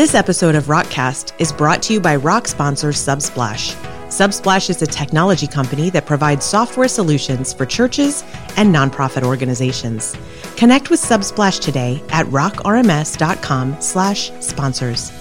This episode of Rockcast is brought to you by rock sponsor Subsplash. Subsplash is a technology company that provides software solutions for churches and nonprofit organizations. Connect with Subsplash today at rockrms.com/sponsors.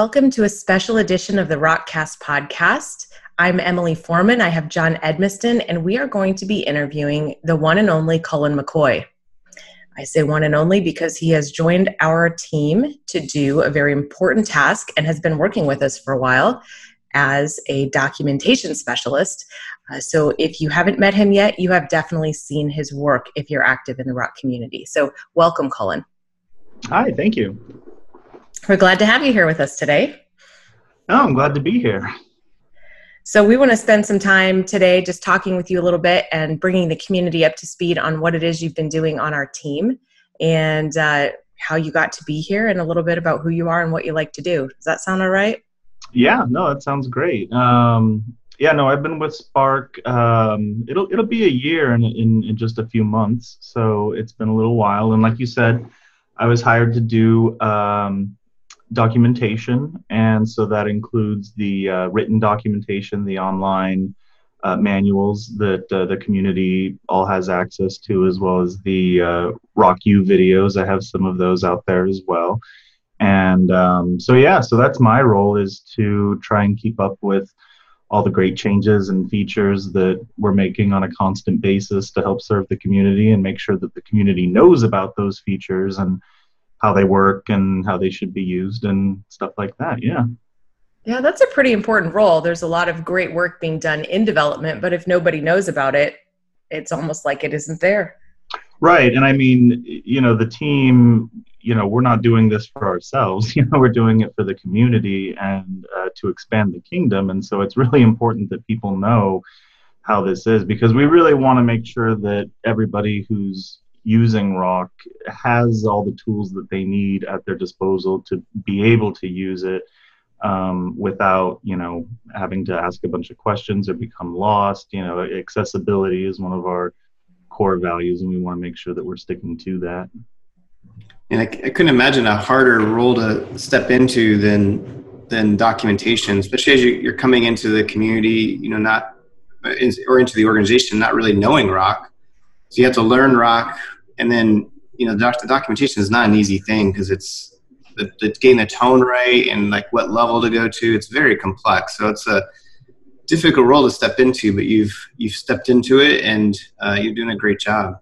Welcome to a special edition of the Rockcast podcast. I'm Emily Foreman. I have John Edmiston, and we are going to be interviewing the one and only Cullen McCoy. I say one and only because he has joined our team to do a very important task and has been working with us for a while as a documentation specialist. Uh, so if you haven't met him yet, you have definitely seen his work if you're active in the rock community. So welcome, Cullen. Hi, thank you. We're glad to have you here with us today. Oh, I'm glad to be here. So, we want to spend some time today just talking with you a little bit and bringing the community up to speed on what it is you've been doing on our team and uh, how you got to be here and a little bit about who you are and what you like to do. Does that sound all right? Yeah, no, that sounds great. Um, yeah, no, I've been with Spark. Um, it'll it'll be a year in, in in just a few months, so it's been a little while. And like you said, I was hired to do um, documentation, and so that includes the uh, written documentation, the online uh, manuals that uh, the community all has access to, as well as the uh, RockU videos. I have some of those out there as well. And um, so, yeah, so that's my role is to try and keep up with all the great changes and features that we're making on a constant basis to help serve the community and make sure that the community knows about those features and how they work and how they should be used and stuff like that. Yeah. Yeah, that's a pretty important role. There's a lot of great work being done in development, but if nobody knows about it, it's almost like it isn't there. Right. And I mean, you know, the team, you know, we're not doing this for ourselves. You know, we're doing it for the community and uh, to expand the kingdom. And so it's really important that people know how this is because we really want to make sure that everybody who's using rock has all the tools that they need at their disposal to be able to use it um, without you know having to ask a bunch of questions or become lost. You know accessibility is one of our core values and we want to make sure that we're sticking to that. And I, I couldn't imagine a harder role to step into than than documentation especially as you, are coming into the community you know not or into the organization not really knowing rock. So you have to learn rock and then you know the, doc- the documentation is not an easy thing because it's the, the, getting the tone right and like what level to go to it's very complex. So it's a difficult role to step into but you've you've stepped into it and uh, you're doing a great job.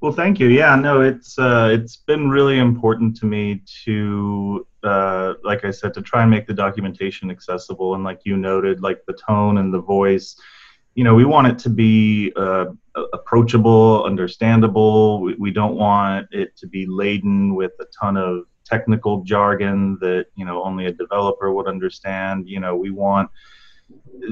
Well thank you. Yeah no it's uh, it's been really important to me to uh, like i said to try and make the documentation accessible. And like you noted like the tone and the voice you know, we want it to be uh, approachable, understandable. We, we don't want it to be laden with a ton of technical jargon that you know only a developer would understand. You know, we want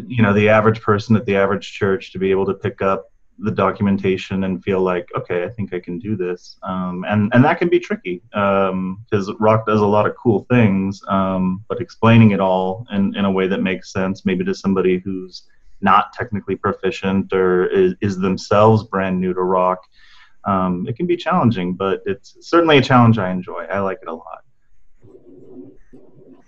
you know the average person at the average church to be able to pick up the documentation and feel like okay i think i can do this um, and and that can be tricky because um, rock does a lot of cool things um, but explaining it all in, in a way that makes sense maybe to somebody who's not technically proficient or is, is themselves brand new to rock, um, it can be challenging, but it's certainly a challenge I enjoy. I like it a lot.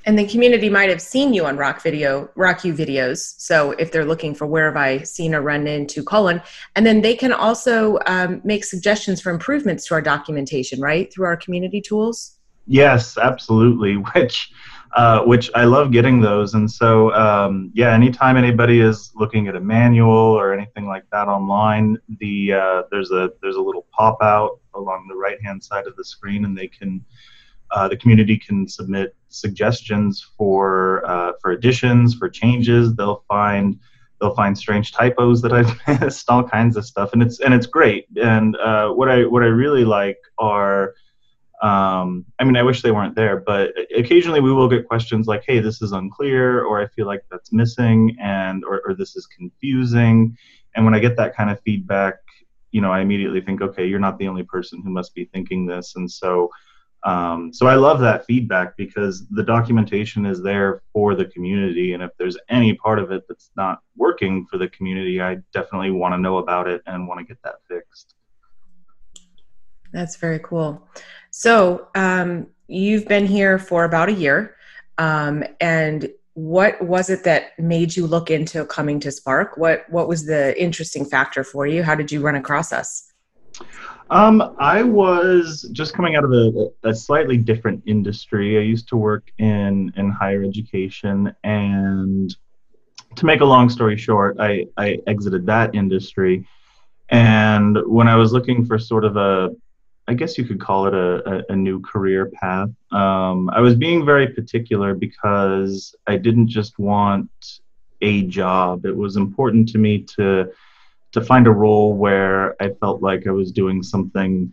And the community might have seen you on Rock Video, RockU videos. So if they're looking for where have I seen a run into Cullen, and then they can also um, make suggestions for improvements to our documentation, right, through our community tools. Yes, absolutely. Which uh, which I love getting those. And so, um, yeah, anytime anybody is looking at a manual or anything like that online, the uh, there's a there's a little pop out along the right hand side of the screen, and they can uh, the community can submit suggestions for uh, for additions, for changes. They'll find they'll find strange typos that I've missed, all kinds of stuff, and it's and it's great. And uh, what I what I really like are um, I mean, I wish they weren't there, but occasionally we will get questions like, "Hey, this is unclear," or "I feel like that's missing," and or, or this is confusing. And when I get that kind of feedback, you know, I immediately think, "Okay, you're not the only person who must be thinking this," and so Um, so I love that feedback because the documentation is there for the community, and if there's any part of it that's not working for the community, I definitely want to know about it and want to get that fixed. That's very cool. So um, you've been here for about a year, um, and what was it that made you look into coming to Spark? What what was the interesting factor for you? How did you run across us? Um, I was just coming out of a, a, slightly different industry. I used to work in in higher education, and to make a long story short, I I exited that industry. And when I was looking for sort of a, I guess you could call it a, a, a new career path, um, I was being very particular because I didn't just want a job. It was important to me to to find a role where I felt like I was doing something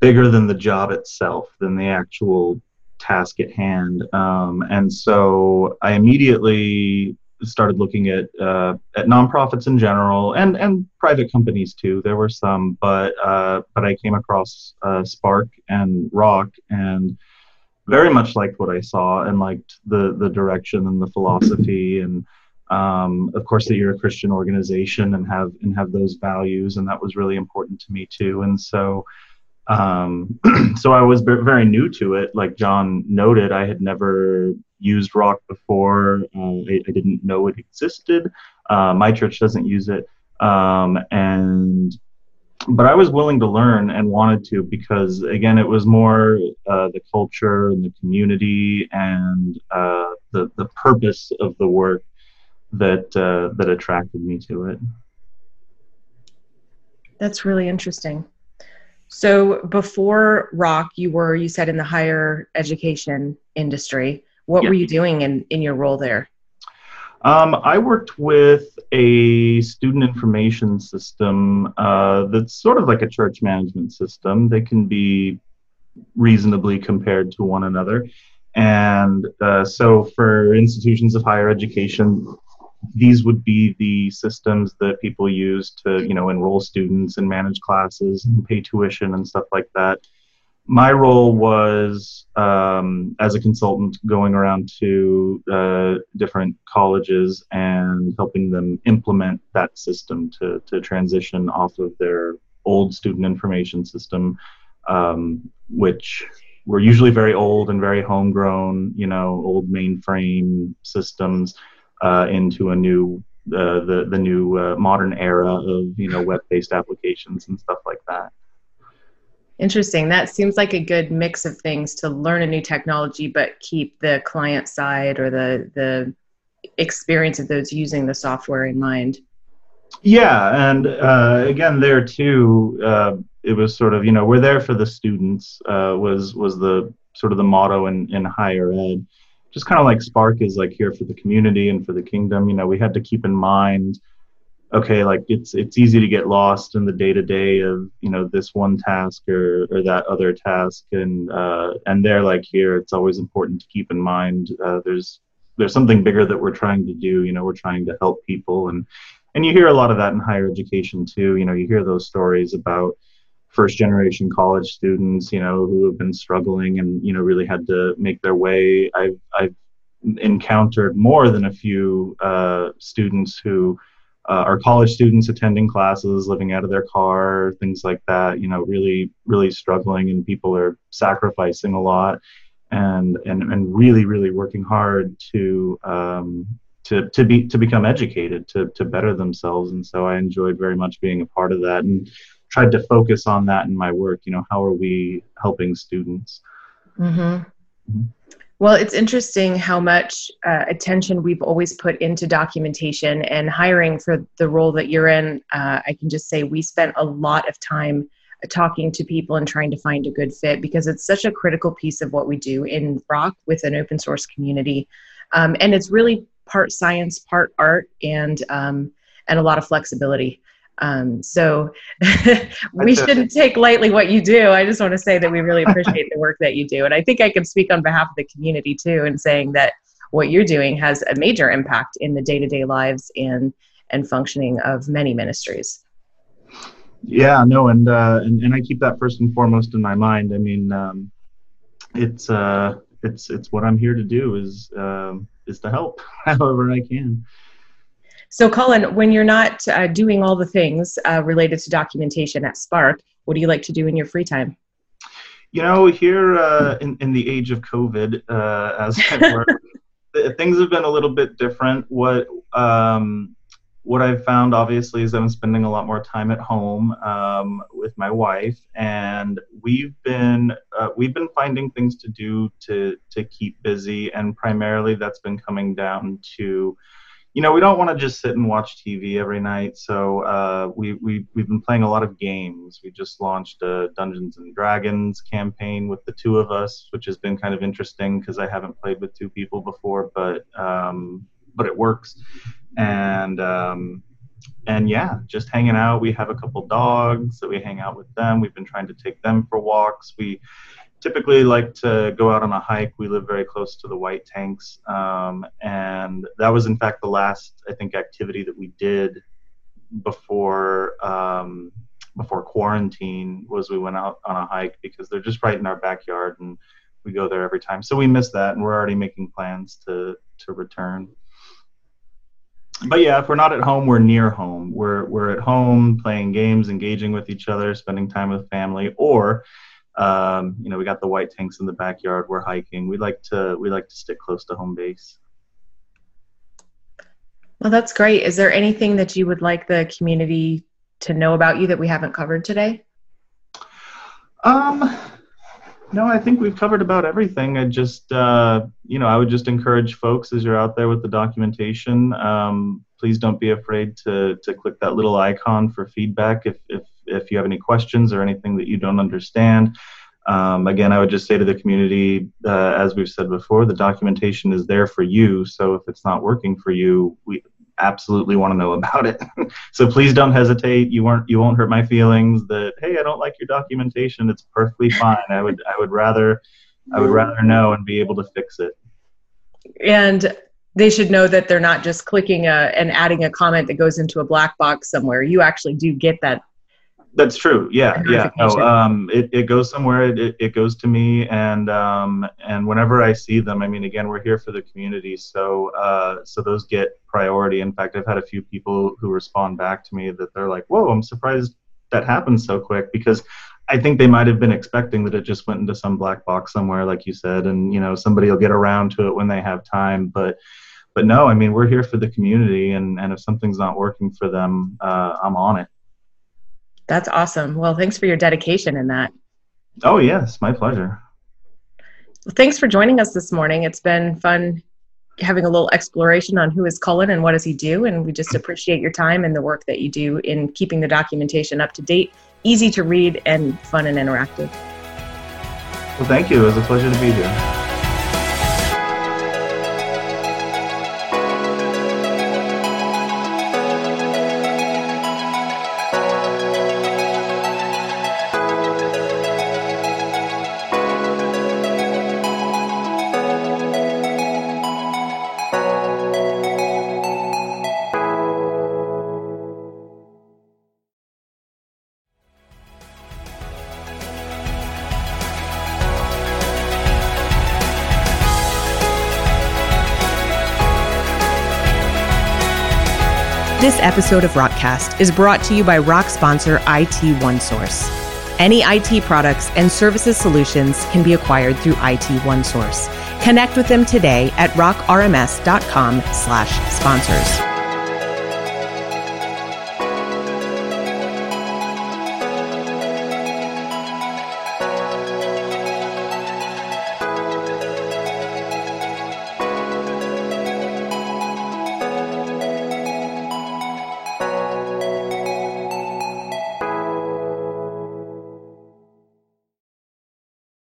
bigger than the job itself, than the actual task at hand. Um, and so I immediately started looking at uh, at nonprofits in general and and private companies too. There were some, but uh, but I came across uh, Spark and Rock and very much liked what I saw and liked the the direction and the philosophy and um, of course that you're a christian organization and have and have those values and that was really important to me too and so um, so i was very new to it like john noted i had never used rock before uh, I, I, didn't know it existed uh, my church doesn't use it um, and but i was willing to learn and wanted to because again it was more uh, the culture and the community and uh, the the purpose of the work that uh, that attracted me to it. That's really interesting. So before Rock, you were you said in the higher education industry. What yeah. were you doing in in your role there? Um, I worked with a student information system uh, that's sort of like a church management system. They can be reasonably compared to one another. And uh, so, for institutions of higher education, these would be the systems that people use to you know enroll students and manage classes and pay tuition and stuff like that my role was um, as a consultant going around to uh, different colleges and helping them implement that system to, to transition off of their old student information system um, which were usually very old and very homegrown you know old mainframe systems uh, into a new uh, the the new uh, modern era of you know web-based applications and stuff like that. Interesting. That seems like a good mix of things to learn a new technology, but keep the client side or the the experience of those using the software in mind. Yeah, and uh, again, there too, uh, it was sort of you know we're there for the students uh, was was the sort of the motto in in higher ed, just kind of like Spark is like here for the community and for the kingdom. You know, we had to keep in mind, okay, like it's it's easy to get lost in the day to day of you know this one task or or that other task, and uh, and they're like here, it's always important to keep in mind uh, there's there's something bigger that we're trying to do. You know, we're trying to help people and and you hear a lot of that in higher education too. You know, you hear those stories about first generation college students, you know, who have been struggling and, you know, really had to make their way. I've, I've encountered more than a few uh, students who uh, are college students attending classes, living out of their car, things like that, you know, really, really struggling and people are sacrificing a lot and, and, and really, really working hard to, um, to, to be, to become educated, to, to better themselves. And so I enjoyed very much being a part of that. And, tried to focus on that in my work. You know, how are we helping students? Mm-hmm. Mm-hmm. Well, it's interesting how much uh, attention we've always put into documentation and hiring for the role that you're in. Uh, I can just say we spent a lot of time talking to people and trying to find a good fit because it's such a critical piece of what we do in Rock with an open source community. Um, and it's really part science, part art, and um, and a lot of flexibility. Um, so we shouldn't take lightly what you do. I just want to say that we really appreciate the work that you do. And I think I can speak on behalf of the community too in saying that what you're doing has a major impact in the day-to-day lives and and functioning of many ministries. Yeah, no, and uh, and, and I keep that first and foremost in my mind. I mean, um, it's uh, it's it's what I'm here to do is um, is to help however I can. So, Cullen, when you're not uh, doing all the things uh, related to documentation at Spark, what do you like to do in your free time? You know, here uh, in, in the age of COVID, uh, as things have been a little bit different. What um, what I've found, obviously, is I'm spending a lot more time at home um, with my wife, and we've been uh, we've been finding things to do to to keep busy, and primarily that's been coming down to you know, we don't want to just sit and watch TV every night. So uh, we, we, we've been playing a lot of games. We just launched a Dungeons and Dragons campaign with the two of us, which has been kind of interesting because I haven't played with two people before, but um, but it works. And um, and yeah, just hanging out. We have a couple dogs that we hang out with them. We've been trying to take them for walks. We typically like to go out on a hike. We live very close to the White Tanks, um, and that was in fact the last I think activity that we did before um, before quarantine was we went out on a hike because they're just right in our backyard and we go there every time. So we miss that, and we're already making plans to to return. But yeah, if we're not at home, we're near home. We're we're at home playing games, engaging with each other, spending time with family, or um, you know, we got the white tanks in the backyard. We're hiking. We like to we like to stick close to home base. Well, that's great. Is there anything that you would like the community to know about you that we haven't covered today? Um, no, I think we've covered about everything. I just, uh, you know, I would just encourage folks as you're out there with the documentation, um, please don't be afraid to to click that little icon for feedback if if if you have any questions or anything that you don't understand. Um, again, I would just say to the community, uh, as we've said before, the documentation is there for you. So if it's not working for you, we absolutely want to know about it. so please don't hesitate. You won't you won't hurt my feelings that hey, I don't like your documentation. It's perfectly fine. I would I would rather I would rather know and be able to fix it. And they should know that they're not just clicking a, and adding a comment that goes into a black box somewhere. You actually do get that that's true. Yeah, yeah. No, um, it, it goes somewhere. It, it goes to me, and um, and whenever I see them, I mean, again, we're here for the community, so uh, so those get priority. In fact, I've had a few people who respond back to me that they're like, "Whoa, I'm surprised that happened so quick," because I think they might have been expecting that it just went into some black box somewhere, like you said, and you know somebody will get around to it when they have time, but but no, I mean, we're here for the community, and and if something's not working for them, uh, I'm on it. That's awesome. Well, thanks for your dedication in that. Oh, yes, my pleasure. Well, thanks for joining us this morning. It's been fun having a little exploration on who is Cullen and what does he do. And we just appreciate your time and the work that you do in keeping the documentation up to date, easy to read, and fun and interactive. Well, thank you. It was a pleasure to be here. This episode of Rockcast is brought to you by Rock sponsor IT OneSource. Any IT products and services solutions can be acquired through IT OneSource. Connect with them today at rockrms.com/sponsors.